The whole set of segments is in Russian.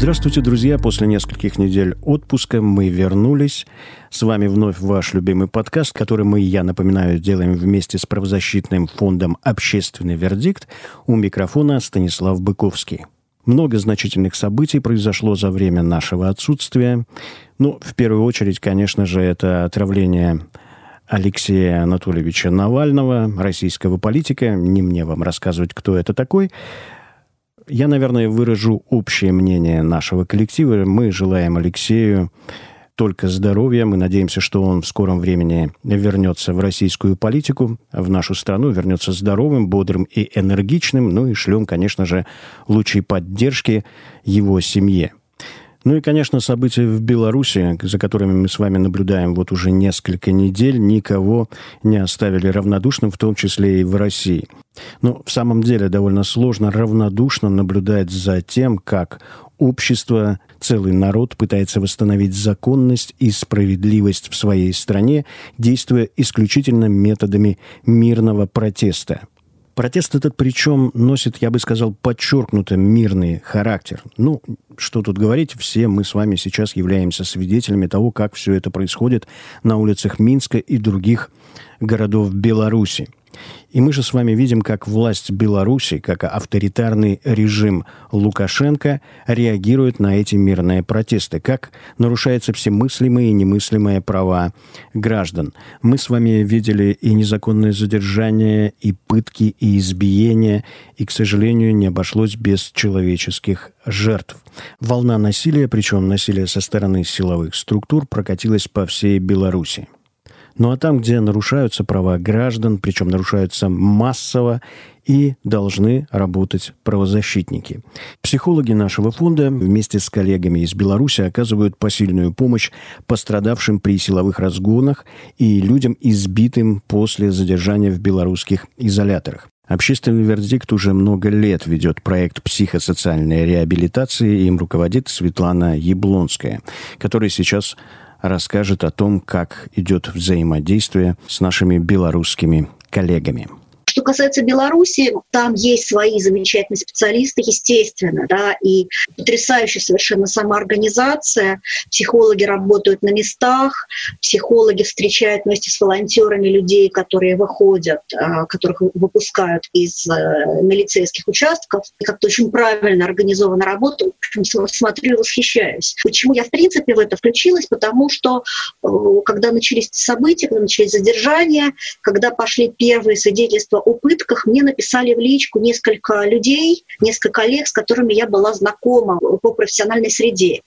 Здравствуйте, друзья! После нескольких недель отпуска мы вернулись. С вами вновь ваш любимый подкаст, который мы, я напоминаю, делаем вместе с правозащитным фондом «Общественный вердикт». У микрофона Станислав Быковский. Много значительных событий произошло за время нашего отсутствия. Ну, в первую очередь, конечно же, это отравление Алексея Анатольевича Навального, российского политика. Не мне вам рассказывать, кто это такой. Я, наверное, выражу общее мнение нашего коллектива. Мы желаем Алексею только здоровья. Мы надеемся, что он в скором времени вернется в российскую политику, в нашу страну, вернется здоровым, бодрым и энергичным. Ну и шлем, конечно же, лучшей поддержки его семье. Ну и, конечно, события в Беларуси, за которыми мы с вами наблюдаем вот уже несколько недель, никого не оставили равнодушным, в том числе и в России. Но в самом деле довольно сложно равнодушно наблюдать за тем, как общество, целый народ пытается восстановить законность и справедливость в своей стране, действуя исключительно методами мирного протеста. Протест этот причем носит, я бы сказал, подчеркнуто мирный характер. Ну, что тут говорить, все мы с вами сейчас являемся свидетелями того, как все это происходит на улицах Минска и других городов Беларуси. И мы же с вами видим, как власть Беларуси, как авторитарный режим Лукашенко реагирует на эти мирные протесты, как нарушаются все мыслимые и немыслимые права граждан. Мы с вами видели и незаконное задержание, и пытки, и избиения, и, к сожалению, не обошлось без человеческих жертв. Волна насилия, причем насилия со стороны силовых структур, прокатилась по всей Беларуси. Ну а там, где нарушаются права граждан, причем нарушаются массово, и должны работать правозащитники. Психологи нашего фонда вместе с коллегами из Беларуси оказывают посильную помощь пострадавшим при силовых разгонах и людям, избитым после задержания в белорусских изоляторах. Общественный вердикт уже много лет ведет проект психосоциальной реабилитации, им руководит Светлана Яблонская, которая сейчас расскажет о том, как идет взаимодействие с нашими белорусскими коллегами. Что касается Беларуси, там есть свои замечательные специалисты, естественно, да, и потрясающая совершенно самоорганизация. Психологи работают на местах, психологи встречают вместе с волонтерами людей, которые выходят, а, которых выпускают из э, милицейских участков. И как-то очень правильно организована работа. В общем, смотрю и восхищаюсь. Почему я, в принципе, в это включилась? Потому что э, когда начались события, когда начались задержания, когда пошли первые свидетельства о пытках мне написали в личку несколько людей, несколько коллег, с которыми я была знакома по профессиональной среде.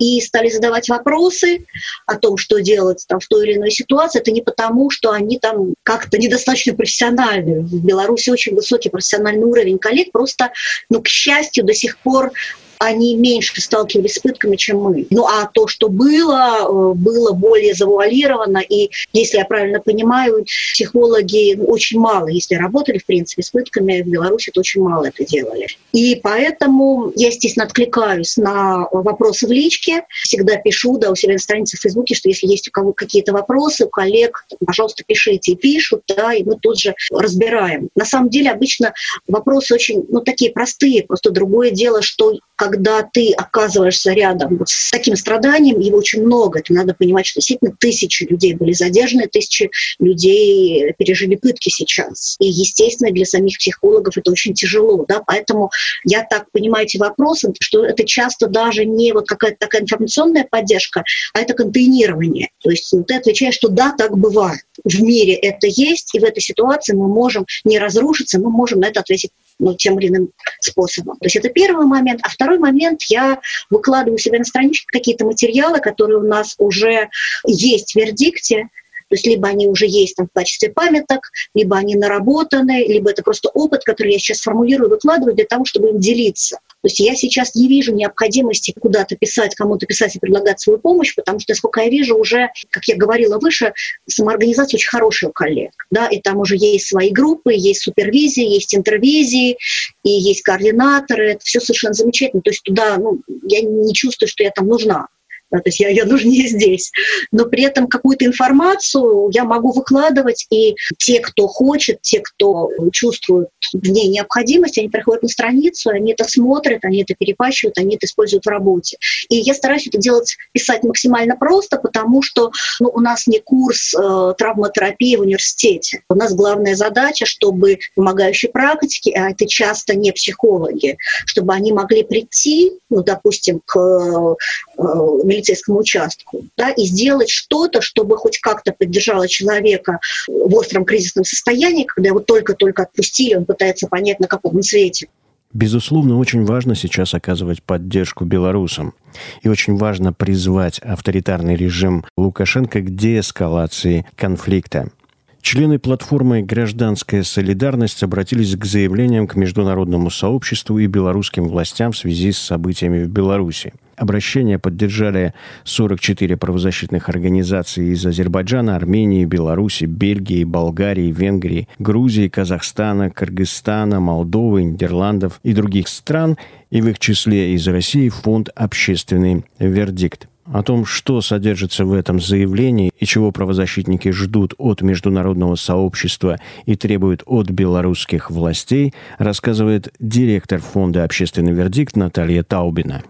И стали задавать вопросы о том, что делать там, в той или иной ситуации, это не потому, что они там как-то недостаточно профессиональны. В Беларуси очень высокий профессиональный уровень коллег, просто, ну, к счастью, до сих пор они меньше сталкивались с пытками, чем мы. Ну а то, что было, э, было более завуалировано, и если я правильно понимаю, психологи ну, очень мало, если работали, в принципе, с пытками в Беларуси, то очень мало это делали. И поэтому я, естественно, откликаюсь на вопросы в личке, всегда пишу, да, у себя на странице в Фейсбуке, что если есть у кого какие-то вопросы, у коллег, пожалуйста, пишите. И пишут, да, и мы тут же разбираем. На самом деле, обычно вопросы очень, ну, такие простые, просто другое дело, что когда ты оказываешься рядом вот с таким страданием, его очень много. Это надо понимать, что действительно тысячи людей были задержаны, тысячи людей пережили пытки сейчас. И, естественно, для самих психологов это очень тяжело. Да? Поэтому я так понимаю эти вопросы, что это часто даже не вот какая-то такая информационная поддержка, а это контейнирование. То есть ты отвечаешь, что да, так бывает. В мире это есть, и в этой ситуации мы можем не разрушиться, мы можем на это ответить ну, тем или иным способом. То есть это первый момент. А второй момент, я выкладываю себе на страничке какие-то материалы, которые у нас уже есть в вердикте, то есть либо они уже есть там в качестве памяток, либо они наработаны, либо это просто опыт, который я сейчас формулирую, выкладываю для того, чтобы им делиться. То есть я сейчас не вижу необходимости куда-то писать, кому-то писать и предлагать свою помощь, потому что, сколько я вижу, уже, как я говорила выше, самоорганизация очень хорошая у коллег. Да, и там уже есть свои группы, есть супервизии, есть интервизии, и есть координаторы. Это все совершенно замечательно. То есть туда ну, я не чувствую, что я там нужна то есть я, я нужнее здесь. Но при этом какую-то информацию я могу выкладывать, и те, кто хочет, те, кто чувствует в ней необходимость, они приходят на страницу, они это смотрят, они это перепащивают, они это используют в работе. И я стараюсь это делать, писать максимально просто, потому что ну, у нас не курс э, травматерапии в университете. У нас главная задача, чтобы помогающие практики, а это часто не психологи, чтобы они могли прийти, ну, допустим, к милицейскому участку да, и сделать что-то, чтобы хоть как-то поддержало человека в остром кризисном состоянии, когда его только-только отпустили, он пытается понять, на каком он свете. Безусловно, очень важно сейчас оказывать поддержку белорусам. И очень важно призвать авторитарный режим Лукашенко к деэскалации конфликта. Члены платформы «Гражданская солидарность» обратились к заявлениям к международному сообществу и белорусским властям в связи с событиями в Беларуси. Обращение поддержали 44 правозащитных организаций из Азербайджана, Армении, Беларуси, Бельгии, Болгарии, Венгрии, Грузии, Казахстана, Кыргызстана, Молдовы, Нидерландов и других стран, и в их числе из России фонд «Общественный вердикт». О том, что содержится в этом заявлении и чего правозащитники ждут от международного сообщества и требуют от белорусских властей, рассказывает директор фонда «Общественный вердикт» Наталья Таубина.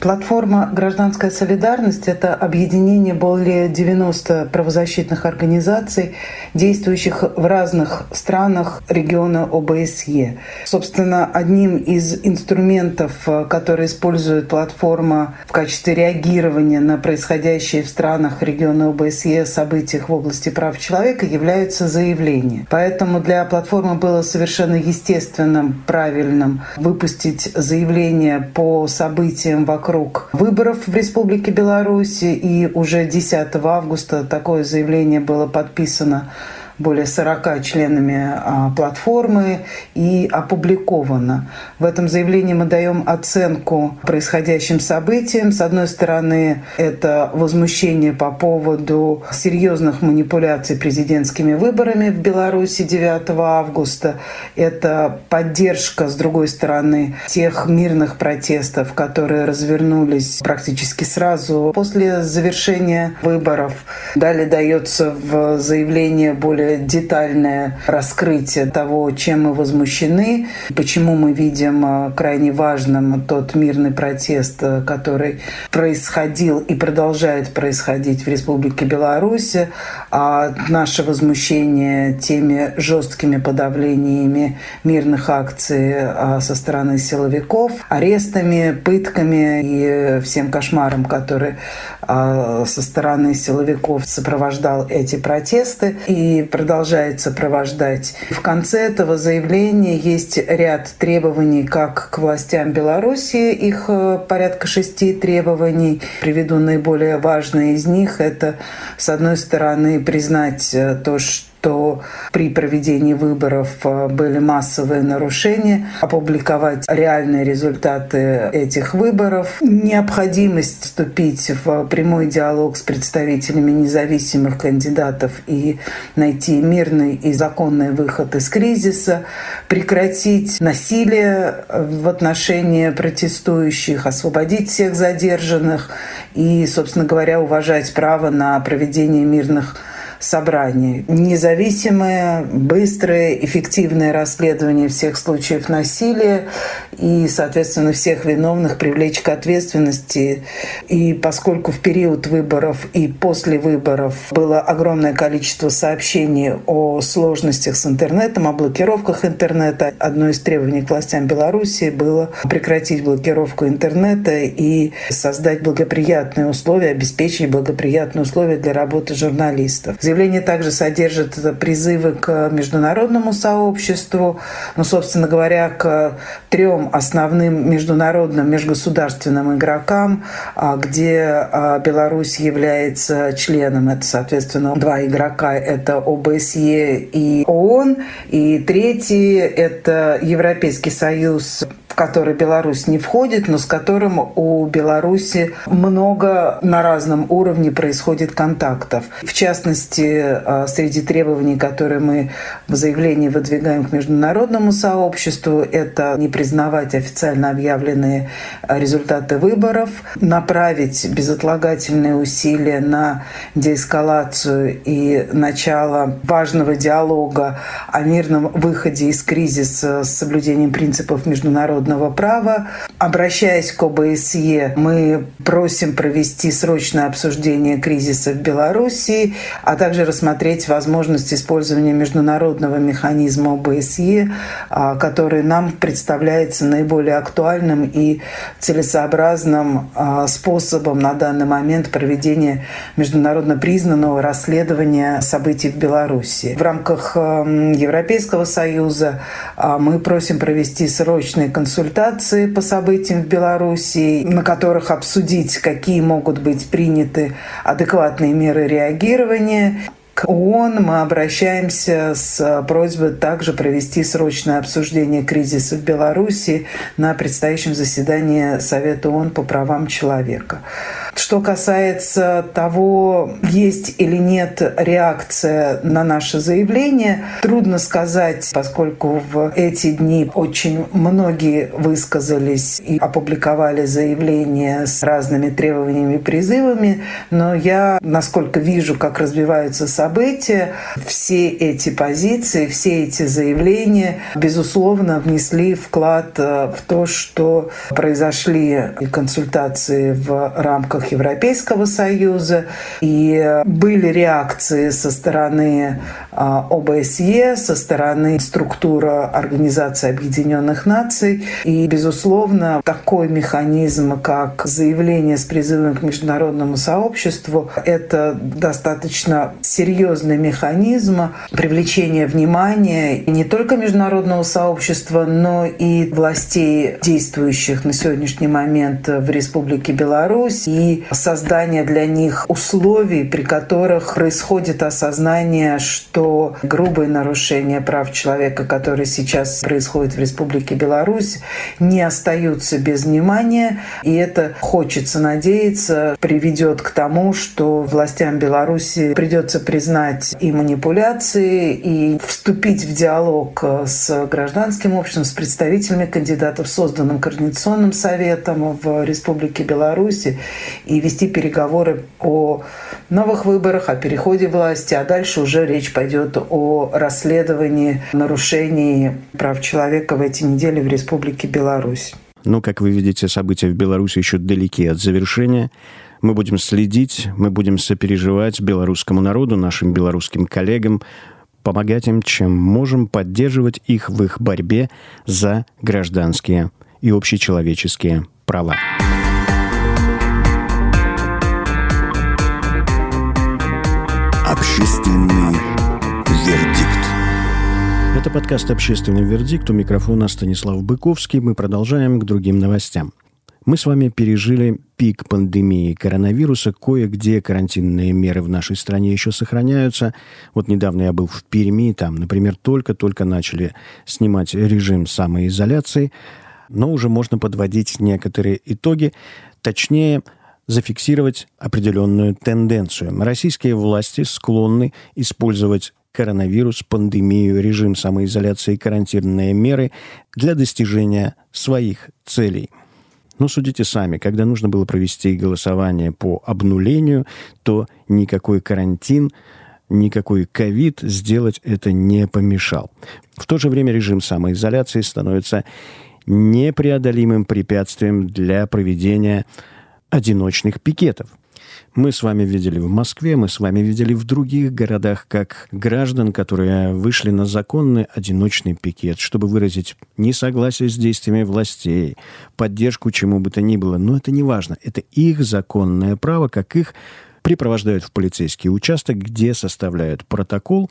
Платформа «Гражданская солидарность» — это объединение более 90 правозащитных организаций, действующих в разных странах региона ОБСЕ. Собственно, одним из инструментов, которые использует платформа в качестве реагирования на происходящие в странах региона ОБСЕ событиях в области прав человека являются заявления. Поэтому для платформы было совершенно естественным, правильным выпустить заявление по событиям вокруг вокруг выборов в Республике Беларусь. И уже 10 августа такое заявление было подписано более 40 членами а, платформы и опубликовано. В этом заявлении мы даем оценку происходящим событиям. С одной стороны, это возмущение по поводу серьезных манипуляций президентскими выборами в Беларуси 9 августа. Это поддержка, с другой стороны, тех мирных протестов, которые развернулись практически сразу после завершения выборов. Далее дается в заявлении более детальное раскрытие того, чем мы возмущены, почему мы видим э, крайне важным тот мирный протест, э, который происходил и продолжает происходить в Республике Беларусь, а наше возмущение теми жесткими подавлениями мирных акций э, со стороны силовиков, арестами, пытками и всем кошмаром, который со стороны силовиков сопровождал эти протесты. И продолжает сопровождать. В конце этого заявления есть ряд требований как к властям Беларуси, их э, порядка шести требований. Приведу наиболее важные из них. Это, с одной стороны, признать э, то, что что при проведении выборов э, были массовые нарушения, опубликовать реальные результаты этих выборов, необходимость вступить в прямой диалог с представителями независимых кандидатов и найти мирный и законный выход из кризиса, прекратить насилие в отношении протестующих, освободить всех задержанных и, собственно говоря, уважать право на проведение мирных собраний. Независимое, быстрое, эффективное расследование всех случаев насилия и, соответственно, всех виновных привлечь к ответственности. И поскольку в период выборов и после выборов было огромное количество сообщений о сложностях с интернетом, о блокировках интернета, одно из требований к властям Беларуси было прекратить блокировку интернета и создать благоприятные условия, обеспечить благоприятные условия для работы журналистов. Заявление также содержит призывы к международному сообществу, ну, собственно говоря, к трем основным международным межгосударственным игрокам, а, где а, Беларусь является членом. Это, соответственно, два игрока — это ОБСЕ и ООН. И третий — это Европейский союз, который Беларусь не входит, но с которым у Беларуси много на разном уровне происходит контактов. В частности, а, среди требований, которые мы в заявлении выдвигаем к международному сообществу, это не признавать официально объявленные результаты выборов, направить безотлагательные усилия на деэскалацию и начало важного диалога о мирном выходе из кризиса с соблюдением принципов международного права. Обращаясь к ОБСЕ, мы просим провести срочное обсуждение кризиса в Беларуси, а также рассмотреть возможность использования международного механизма ОБСЕ, а, который нам представляется наиболее актуальным и целесообразным а, способом на данный момент проведения международно признанного расследования событий в Беларуси. В рамках Европейского Союза а, мы просим провести срочные консультации по событиям в Беларуси, на которых обсудить, какие могут быть приняты адекватные меры реагирования к ООН мы обращаемся с просьбой также провести срочное обсуждение кризиса в Беларуси на предстоящем заседании Совета ООН по правам человека. Что касается того, есть или нет реакция на наше заявление, трудно сказать, поскольку в эти дни очень многие высказались и опубликовали заявления с разными требованиями и призывами, но я, насколько вижу, как развиваются события, все эти позиции, все эти заявления, безусловно, внесли вклад в то, что произошли консультации в рамках рамках Европейского Союза, и были реакции со стороны а, ОБСЕ, со стороны структуры Организации Объединенных Наций. И, безусловно, такой механизм, как заявление с призывом к международному сообществу, это достаточно серьезный механизм привлечения внимания не только международного сообщества, но и властей, действующих на сегодняшний момент в Республике Беларусь, и создание для них условий, при которых происходит осознание, что грубые нарушения прав человека, которые сейчас происходят в Республике Беларусь, не остаются без внимания. И это, хочется надеяться, приведет к тому, что властям Беларуси придется признать и манипуляции, и вступить в диалог с гражданским обществом, с представителями кандидатов, созданным Координационным советом в Республике Беларуси, и вести переговоры о новых выборах, о переходе власти, а дальше уже речь пойдет о расследовании нарушений прав человека в эти недели в Республике Беларусь. Но, как вы видите, события в Беларуси еще далеки от завершения. Мы будем следить, мы будем сопереживать белорусскому народу, нашим белорусским коллегам, помогать им, чем можем, поддерживать их в их борьбе за гражданские и общечеловеческие права. Общественный вердикт. Это подкаст «Общественный вердикт». У микрофона Станислав Быковский. Мы продолжаем к другим новостям. Мы с вами пережили пик пандемии коронавируса. Кое-где карантинные меры в нашей стране еще сохраняются. Вот недавно я был в Перми. Там, например, только-только начали снимать режим самоизоляции. Но уже можно подводить некоторые итоги. Точнее, зафиксировать определенную тенденцию. Российские власти склонны использовать коронавирус, пандемию, режим самоизоляции и карантинные меры для достижения своих целей. Но судите сами, когда нужно было провести голосование по обнулению, то никакой карантин, никакой ковид сделать это не помешал. В то же время режим самоизоляции становится непреодолимым препятствием для проведения одиночных пикетов. Мы с вами видели в Москве, мы с вами видели в других городах, как граждан, которые вышли на законный одиночный пикет, чтобы выразить несогласие с действиями властей, поддержку чему бы то ни было. Но это не важно. Это их законное право, как их припровождают в полицейский участок, где составляют протокол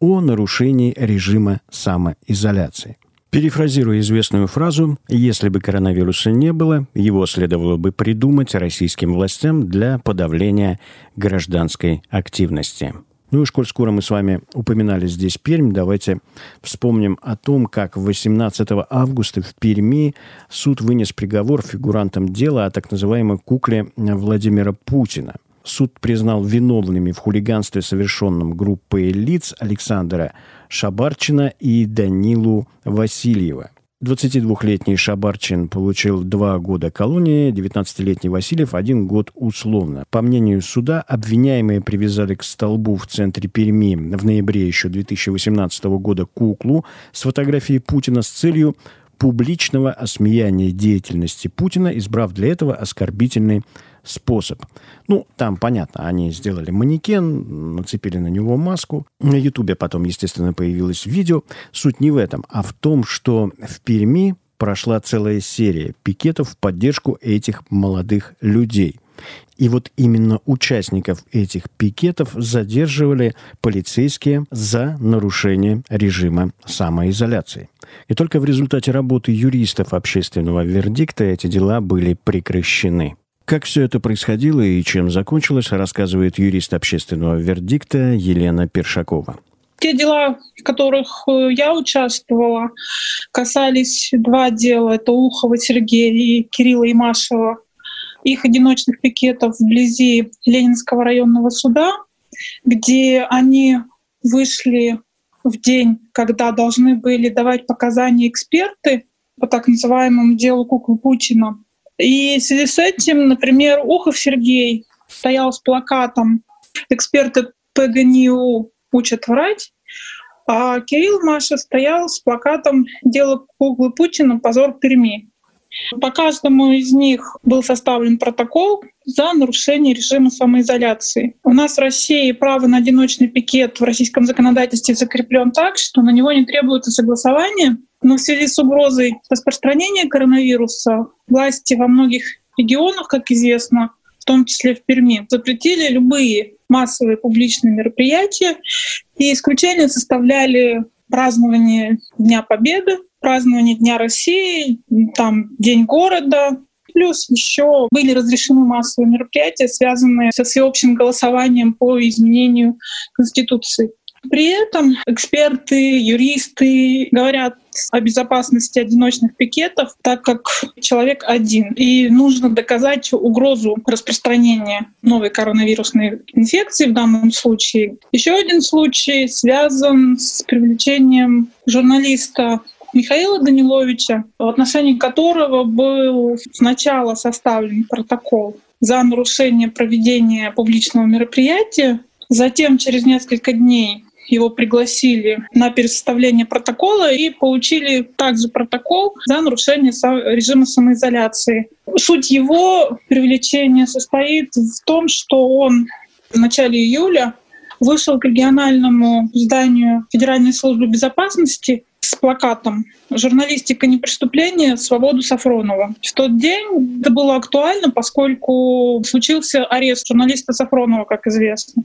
о нарушении режима самоизоляции. Перефразируя известную фразу, если бы коронавируса не было, его следовало бы придумать российским властям для подавления гражданской активности. Ну и коль скоро мы с вами упоминали здесь Пермь, давайте вспомним о том, как 18 августа в Перми суд вынес приговор фигурантам дела о так называемой кукле Владимира Путина. Суд признал виновными в хулиганстве, совершенном группой лиц Александра Шабарчина и Данилу Васильева. 22-летний Шабарчин получил два года колонии, 19-летний Васильев – один год условно. По мнению суда, обвиняемые привязали к столбу в центре Перми в ноябре еще 2018 года куклу с фотографией Путина с целью публичного осмеяния деятельности Путина, избрав для этого оскорбительный способ. Ну, там, понятно, они сделали манекен, нацепили на него маску. На Ютубе потом, естественно, появилось видео. Суть не в этом, а в том, что в Перми прошла целая серия пикетов в поддержку этих молодых людей. И вот именно участников этих пикетов задерживали полицейские за нарушение режима самоизоляции. И только в результате работы юристов общественного вердикта эти дела были прекращены. Как все это происходило и чем закончилось, рассказывает юрист общественного вердикта Елена Першакова. Те дела, в которых э, я участвовала, касались два дела. Это Ухова Сергея и Кирилла Имашева. Их одиночных пикетов вблизи Ленинского районного суда, где они вышли в день, когда должны были давать показания эксперты по так называемому делу куклы Путина. И в связи с этим, например, Ухов Сергей стоял с плакатом «Эксперты ПГНИУ учат врать», а Кирилл Маша стоял с плакатом «Дело куклы Путина. Позор Перми». По каждому из них был составлен протокол за нарушение режима самоизоляции. У нас в России право на одиночный пикет в российском законодательстве закреплен так, что на него не требуется согласование, но в связи с угрозой распространения коронавируса власти во многих регионах, как известно, в том числе в Перми, запретили любые массовые публичные мероприятия, и исключение составляли празднование Дня Победы, празднование Дня России, там День города, Плюс еще были разрешены массовые мероприятия, связанные со всеобщим голосованием по изменению Конституции. При этом эксперты, юристы говорят о безопасности одиночных пикетов, так как человек один. И нужно доказать угрозу распространения новой коронавирусной инфекции в данном случае. Еще один случай связан с привлечением журналиста Михаила Даниловича, в отношении которого был сначала составлен протокол за нарушение проведения публичного мероприятия, затем через несколько дней его пригласили на пересоставление протокола и получили также протокол за нарушение режима самоизоляции. Суть его привлечения состоит в том, что он в начале июля вышел к региональному зданию Федеральной службы безопасности с плакатом «Журналистика не преступление. Свободу Сафронова». В тот день это было актуально, поскольку случился арест журналиста Сафронова, как известно.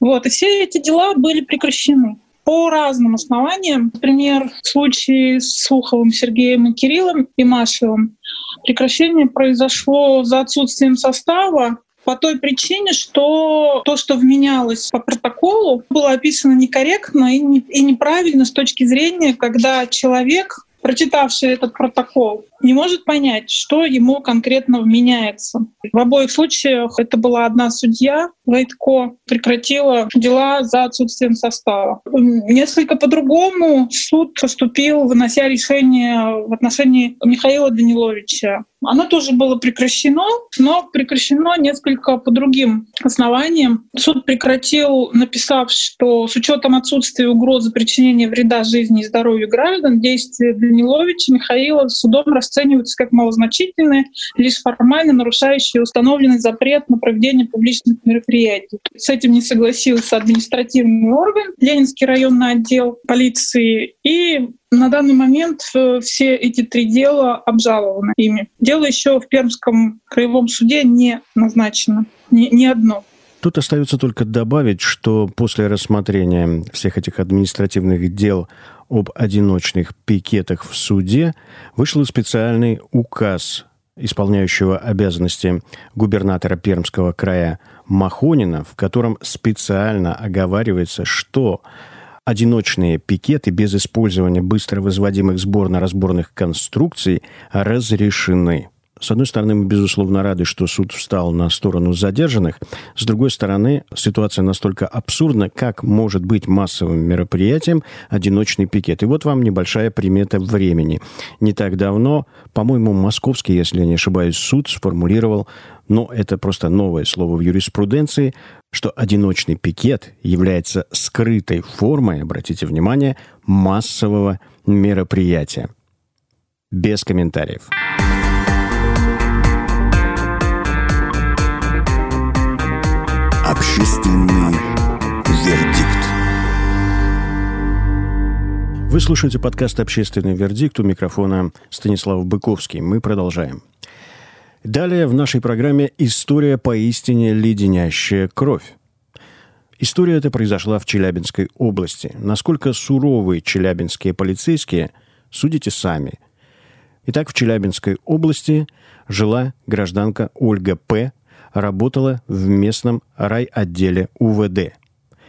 Вот. И все эти дела были прекращены по разным основаниям. Например, в случае с Суховым Сергеем и Кириллом и Машевым прекращение произошло за отсутствием состава по той причине, что то, что вменялось по протоколу, было описано некорректно и, не, и неправильно с точки зрения, когда человек, прочитавший этот протокол, не может понять, что ему конкретно вменяется. В обоих случаях это была одна судья, Войтко, прекратила дела за отсутствием состава. Несколько по-другому суд поступил, вынося решение в отношении Михаила Даниловича. Оно тоже было прекращено, но прекращено несколько по другим основаниям. Суд прекратил, написав, что с учетом отсутствия угрозы причинения вреда жизни и здоровью граждан, действия Даниловича Михаила судом расцениваются как малозначительные, лишь формально нарушающие установленный запрет на проведение публичных мероприятий. С этим не согласился административный орган, Ленинский районный отдел полиции, и на данный момент э, все эти три дела обжалованы ими. Дело еще в Пермском краевом суде не назначено, ни, ни одно. Тут остается только добавить, что после рассмотрения всех этих административных дел об одиночных пикетах в суде вышел специальный указ исполняющего обязанности губернатора Пермского края Махонина, в котором специально оговаривается, что одиночные пикеты без использования быстро возводимых сборно-разборных конструкций разрешены. С одной стороны, мы, безусловно, рады, что суд встал на сторону задержанных. С другой стороны, ситуация настолько абсурдна, как может быть массовым мероприятием одиночный пикет. И вот вам небольшая примета времени. Не так давно, по-моему, московский, если я не ошибаюсь, суд сформулировал, но это просто новое слово в юриспруденции, что одиночный пикет является скрытой формой, обратите внимание, массового мероприятия. Без комментариев. Общественный вердикт. Вы слушаете подкаст «Общественный вердикт» у микрофона Станислав Быковский. Мы продолжаем. Далее в нашей программе история поистине леденящая кровь. История эта произошла в Челябинской области. Насколько суровые челябинские полицейские, судите сами. Итак, в Челябинской области жила гражданка Ольга П., работала в местном райотделе УВД.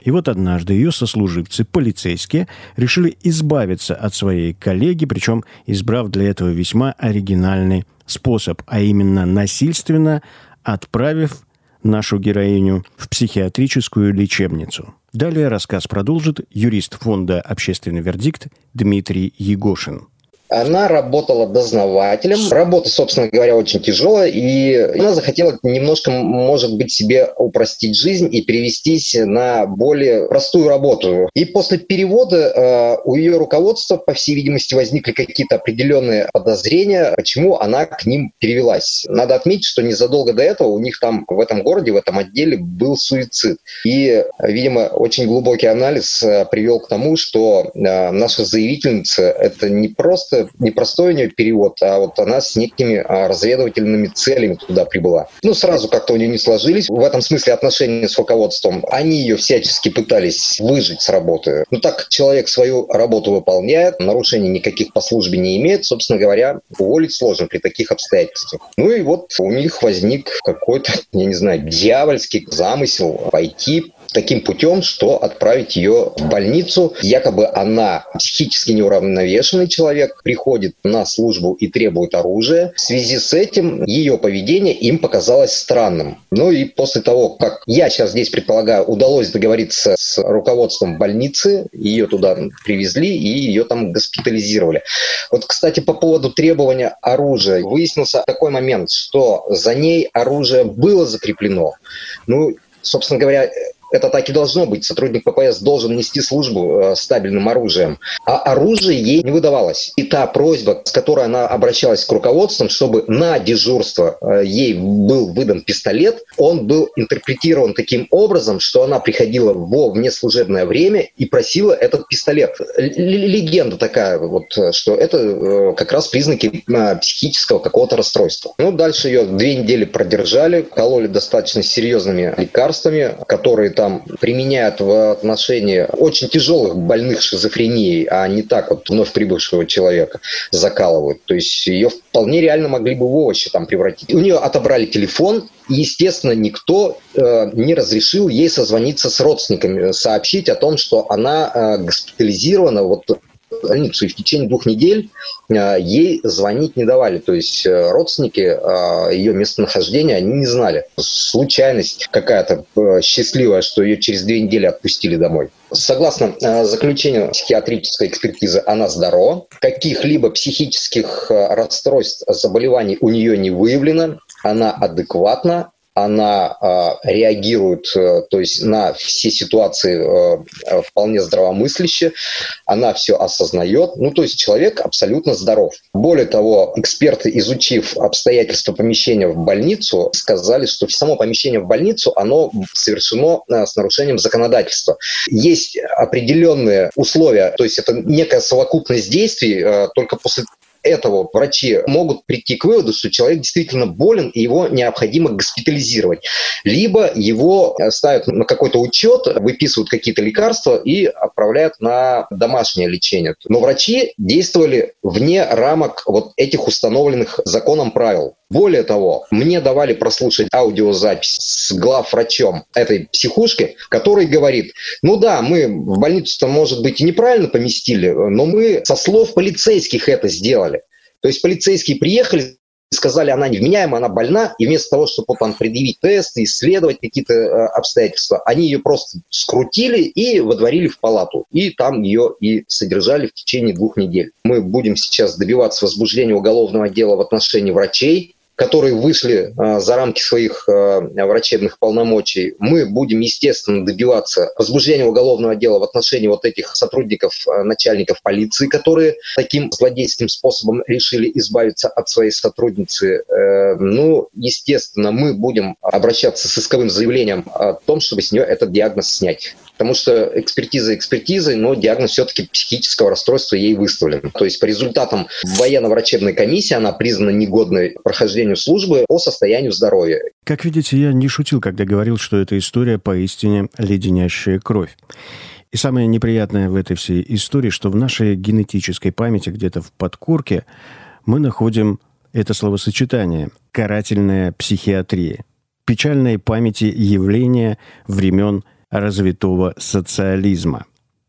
И вот однажды ее сослуживцы, полицейские, решили избавиться от своей коллеги, причем избрав для этого весьма оригинальный способ, а именно насильственно отправив нашу героиню в психиатрическую лечебницу. Далее рассказ продолжит юрист фонда «Общественный вердикт» Дмитрий Егошин. Она работала дознавателем. Работа, собственно говоря, очень тяжелая, и она захотела немножко, может быть, себе упростить жизнь и перевестись на более простую работу. И после перевода э, у ее руководства, по всей видимости, возникли какие-то определенные подозрения, почему она к ним перевелась. Надо отметить, что незадолго до этого у них там в этом городе, в этом отделе был суицид. И, видимо, очень глубокий анализ э, привел к тому, что э, наша заявительница – это не просто просто непростой у нее перевод, а вот она с некими а, разведывательными целями туда прибыла. Ну, сразу как-то у нее не сложились. В этом смысле отношения с руководством. Они ее всячески пытались выжить с работы. Ну, так человек свою работу выполняет, нарушений никаких по службе не имеет, собственно говоря, уволить сложно при таких обстоятельствах. Ну и вот у них возник какой-то, я не знаю, дьявольский замысел пойти таким путем, что отправить ее в больницу. Якобы она психически неуравновешенный человек, приходит на службу и требует оружия. В связи с этим ее поведение им показалось странным. Ну и после того, как я сейчас здесь предполагаю, удалось договориться с руководством больницы, ее туда привезли и ее там госпитализировали. Вот, кстати, по поводу требования оружия. Выяснился такой момент, что за ней оружие было закреплено. Ну, собственно говоря, это так и должно быть. Сотрудник ППС должен нести службу э, стабильным оружием. А оружие ей не выдавалось. И та просьба, с которой она обращалась к руководствам, чтобы на дежурство э, ей был выдан пистолет, он был интерпретирован таким образом, что она приходила во внеслужебное время и просила этот пистолет. Легенда такая, вот, что это э, как раз признаки э, психического какого-то расстройства. Ну, дальше ее две недели продержали, кололи достаточно серьезными лекарствами, которые там применяют в отношении очень тяжелых больных шизофренией, а не так вот вновь прибывшего человека закалывают. То есть ее вполне реально могли бы в овощи там превратить. У нее отобрали телефон, и, естественно, никто э, не разрешил ей созвониться с родственниками, сообщить о том, что она э, госпитализирована вот больницу, в течение двух недель э, ей звонить не давали. То есть э, родственники э, ее местонахождения, они не знали. Случайность какая-то счастливая, что ее через две недели отпустили домой. Согласно заключению психиатрической экспертизы, она здорова. Каких-либо психических расстройств, заболеваний у нее не выявлено. Она адекватна, она э, реагирует, э, то есть на все ситуации э, вполне здравомысляще, она все осознает, ну то есть человек абсолютно здоров. Более того, эксперты, изучив обстоятельства помещения в больницу, сказали, что само помещение в больницу, оно совершено э, с нарушением законодательства. Есть определенные условия, то есть это некая совокупность действий, э, только после этого врачи могут прийти к выводу, что человек действительно болен и его необходимо госпитализировать. Либо его ставят на какой-то учет, выписывают какие-то лекарства и отправляют на домашнее лечение. Но врачи действовали вне рамок вот этих установленных законом правил. Более того, мне давали прослушать аудиозапись с главврачом этой психушки, который говорит, ну да, мы в больницу-то, может быть, и неправильно поместили, но мы со слов полицейских это сделали. То есть полицейские приехали, сказали, она невменяема, она больна, и вместо того, чтобы там предъявить тесты, исследовать какие-то э, обстоятельства, они ее просто скрутили и водворили в палату. И там ее и содержали в течение двух недель. Мы будем сейчас добиваться возбуждения уголовного дела в отношении врачей, которые вышли э, за рамки своих э, врачебных полномочий, мы будем, естественно, добиваться возбуждения уголовного дела в отношении вот этих сотрудников, э, начальников полиции, которые таким злодейским способом решили избавиться от своей сотрудницы. Э, ну, естественно, мы будем обращаться с исковым заявлением о том, чтобы с нее этот диагноз снять потому что экспертиза экспертизой, но диагноз все-таки психического расстройства ей выставлен. То есть по результатам военно-врачебной комиссии она признана негодной к прохождению службы по состоянию здоровья. Как видите, я не шутил, когда говорил, что эта история поистине леденящая кровь. И самое неприятное в этой всей истории, что в нашей генетической памяти, где-то в подкорке, мы находим это словосочетание «карательная психиатрия». Печальной памяти явления времен развитого социализма.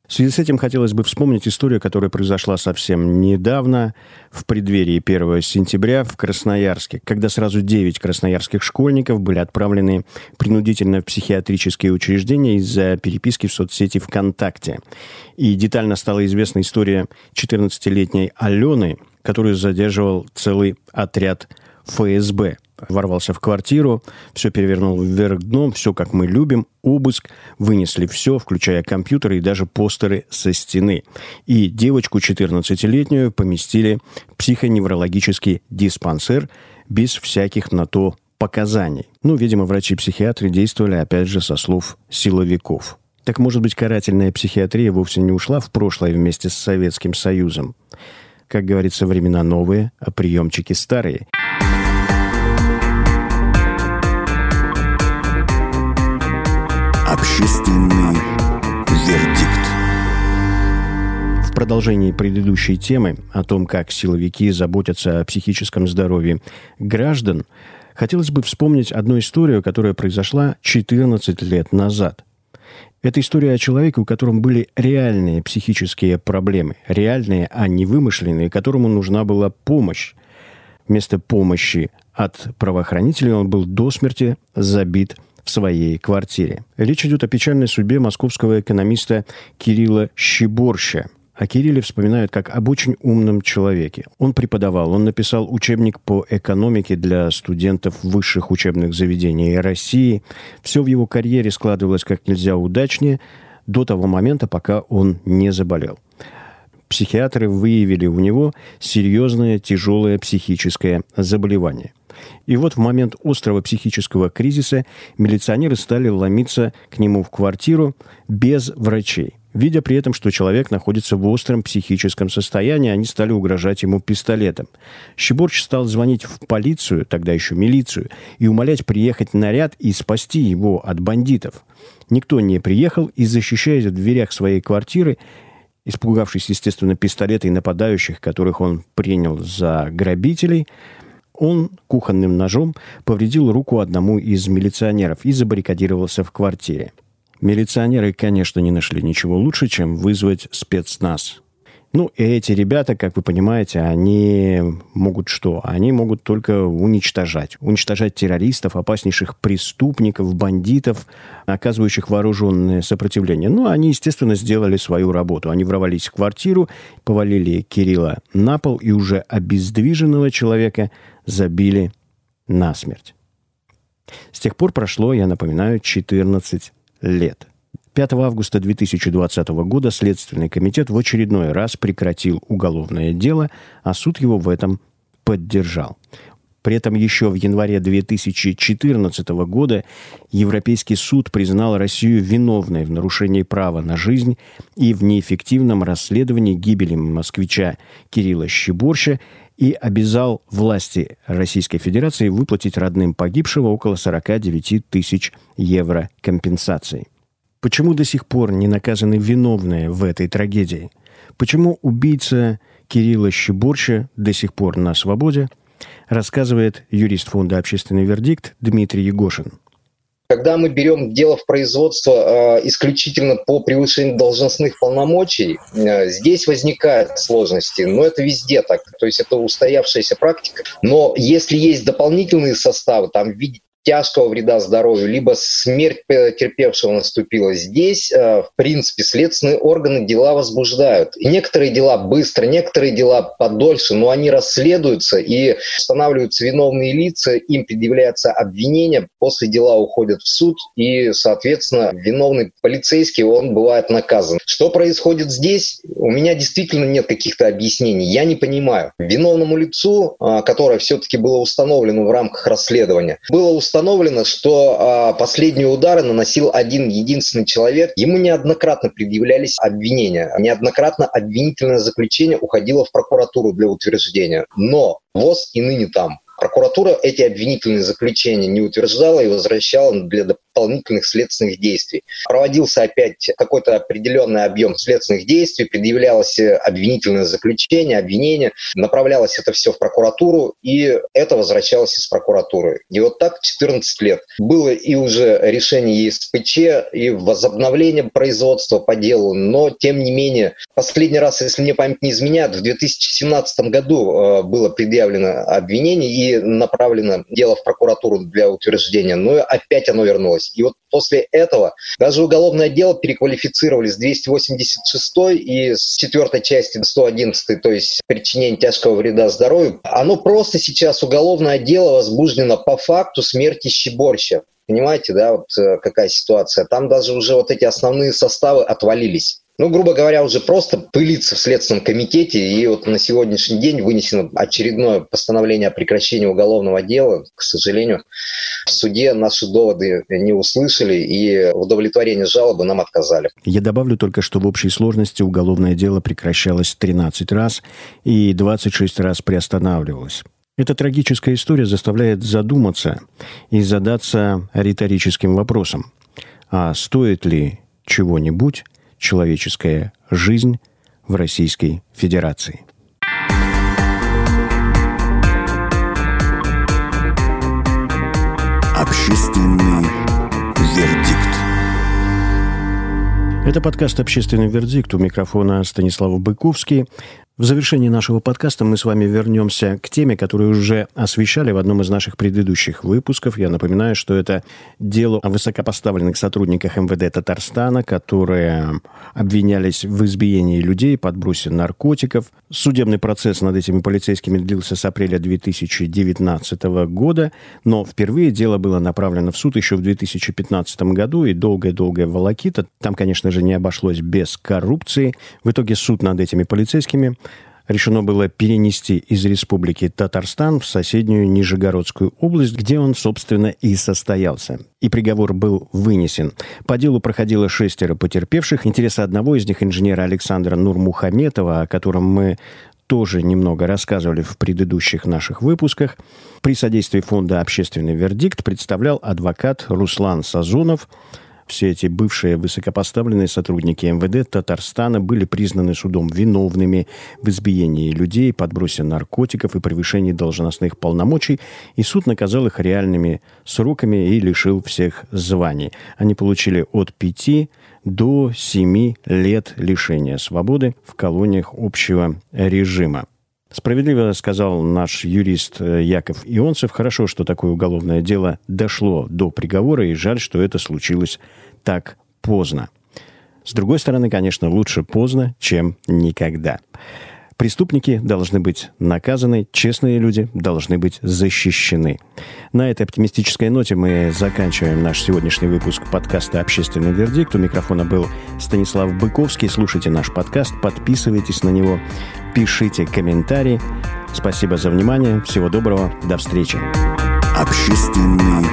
В связи с этим хотелось бы вспомнить историю, которая произошла совсем недавно, в преддверии 1 сентября в Красноярске, когда сразу 9 красноярских школьников были отправлены принудительно в психиатрические учреждения из-за переписки в соцсети ВКонтакте. И детально стала известна история 14-летней Алены, которую задерживал целый отряд ФСБ ворвался в квартиру, все перевернул вверх дном, все как мы любим, обыск, вынесли все, включая компьютеры и даже постеры со стены. И девочку 14-летнюю поместили в психоневрологический диспансер без всяких на то показаний. Ну, видимо, врачи-психиатры действовали, опять же, со слов силовиков. Так, может быть, карательная психиатрия вовсе не ушла в прошлое вместе с Советским Союзом? Как говорится, времена новые, а приемчики старые – Общественный вердикт. В продолжении предыдущей темы о том, как силовики заботятся о психическом здоровье граждан, хотелось бы вспомнить одну историю, которая произошла 14 лет назад. Это история о человеке, у которого были реальные психические проблемы, реальные, а не вымышленные, которому нужна была помощь. Вместо помощи от правоохранителей он был до смерти забит в своей квартире. Речь идет о печальной судьбе московского экономиста Кирилла Щеборща. О Кирилле вспоминают как об очень умном человеке. Он преподавал, он написал учебник по экономике для студентов высших учебных заведений России. Все в его карьере складывалось как нельзя удачнее до того момента, пока он не заболел. Психиатры выявили у него серьезное тяжелое психическое заболевание – и вот в момент острого психического кризиса милиционеры стали ломиться к нему в квартиру без врачей. Видя при этом, что человек находится в остром психическом состоянии, они стали угрожать ему пистолетом. Щеборч стал звонить в полицию, тогда еще милицию, и умолять приехать наряд и спасти его от бандитов. Никто не приехал и, защищаясь в дверях своей квартиры, испугавшись, естественно, пистолета и нападающих, которых он принял за грабителей, он кухонным ножом повредил руку одному из милиционеров и забаррикадировался в квартире. Милиционеры, конечно, не нашли ничего лучше, чем вызвать спецназ. Ну, и эти ребята, как вы понимаете, они могут что? Они могут только уничтожать. Уничтожать террористов, опаснейших преступников, бандитов, оказывающих вооруженное сопротивление. Ну, они, естественно, сделали свою работу. Они ворвались в квартиру, повалили Кирилла на пол и уже обездвиженного человека забили насмерть. С тех пор прошло, я напоминаю, 14 лет. 5 августа 2020 года Следственный комитет в очередной раз прекратил уголовное дело, а суд его в этом поддержал. При этом еще в январе 2014 года Европейский суд признал Россию виновной в нарушении права на жизнь и в неэффективном расследовании гибели москвича Кирилла Щеборща и обязал власти Российской Федерации выплатить родным погибшего около 49 тысяч евро компенсации. Почему до сих пор не наказаны виновные в этой трагедии? Почему убийца Кирилла Щеборча до сих пор на свободе, рассказывает юрист фонда «Общественный вердикт» Дмитрий Егошин. Когда мы берем дело в производство э, исключительно по превышению должностных полномочий, э, здесь возникают сложности. Но это везде так. То есть это устоявшаяся практика. Но если есть дополнительные составы, там в виде тяжкого вреда здоровью, либо смерть терпевшего наступила. Здесь, э, в принципе, следственные органы дела возбуждают. И некоторые дела быстро, некоторые дела подольше, но они расследуются и устанавливаются виновные лица, им предъявляется обвинение, после дела уходят в суд, и, соответственно, виновный полицейский, он бывает наказан. Что происходит здесь? У меня действительно нет каких-то объяснений. Я не понимаю. Виновному лицу, а, которое все-таки было установлено в рамках расследования, было установлено установлено, что а, последние удары наносил один единственный человек. Ему неоднократно предъявлялись обвинения. Неоднократно обвинительное заключение уходило в прокуратуру для утверждения. Но ВОЗ и ныне там. Прокуратура эти обвинительные заключения не утверждала и возвращала для дополнительных следственных действий. Проводился опять какой-то определенный объем следственных действий, предъявлялось обвинительное заключение, обвинение, направлялось это все в прокуратуру, и это возвращалось из прокуратуры. И вот так 14 лет. Было и уже решение ЕСПЧ, и возобновление производства по делу, но тем не менее, последний раз, если мне память не изменяет, в 2017 году э, было предъявлено обвинение, и направлено дело в прокуратуру для утверждения, но опять оно вернулось. И вот после этого даже уголовное дело переквалифицировали с 286 и с четвертой части 111, то есть причинение тяжкого вреда здоровью. Оно просто сейчас уголовное дело возбуждено по факту смерти Щеборща. Понимаете, да, вот э, какая ситуация. Там даже уже вот эти основные составы отвалились ну, грубо говоря, уже просто пылиться в Следственном комитете. И вот на сегодняшний день вынесено очередное постановление о прекращении уголовного дела. К сожалению, в суде наши доводы не услышали и в удовлетворении жалобы нам отказали. Я добавлю только, что в общей сложности уголовное дело прекращалось 13 раз и 26 раз приостанавливалось. Эта трагическая история заставляет задуматься и задаться риторическим вопросом. А стоит ли чего-нибудь человеческая жизнь в Российской Федерации. Общественный вердикт. Это подкаст «Общественный вердикт». У микрофона Станислав Быковский. В завершении нашего подкаста мы с вами вернемся к теме, которую уже освещали в одном из наших предыдущих выпусков. Я напоминаю, что это дело о высокопоставленных сотрудниках МВД Татарстана, которые обвинялись в избиении людей, подбросе наркотиков. Судебный процесс над этими полицейскими длился с апреля 2019 года, но впервые дело было направлено в суд еще в 2015 году, и долгая-долгая волокита. Там, конечно же, не обошлось без коррупции. В итоге суд над этими полицейскими решено было перенести из республики Татарстан в соседнюю Нижегородскую область, где он, собственно, и состоялся. И приговор был вынесен. По делу проходило шестеро потерпевших. Интересы одного из них инженера Александра Нурмухаметова, о котором мы тоже немного рассказывали в предыдущих наших выпусках. При содействии фонда «Общественный вердикт» представлял адвокат Руслан Сазонов – все эти бывшие высокопоставленные сотрудники МВД Татарстана были признаны судом виновными в избиении людей, подбросе наркотиков и превышении должностных полномочий, и суд наказал их реальными сроками и лишил всех званий. Они получили от пяти до семи лет лишения свободы в колониях общего режима. Справедливо сказал наш юрист э, Яков Ионцев, хорошо, что такое уголовное дело дошло до приговора, и жаль, что это случилось так поздно. С другой стороны, конечно, лучше поздно, чем никогда. Преступники должны быть наказаны, честные люди должны быть защищены. На этой оптимистической ноте мы заканчиваем наш сегодняшний выпуск подкаста «Общественный вердикт». У микрофона был Станислав Быковский. Слушайте наш подкаст, подписывайтесь на него, пишите комментарии. Спасибо за внимание. Всего доброго. До встречи. Общественный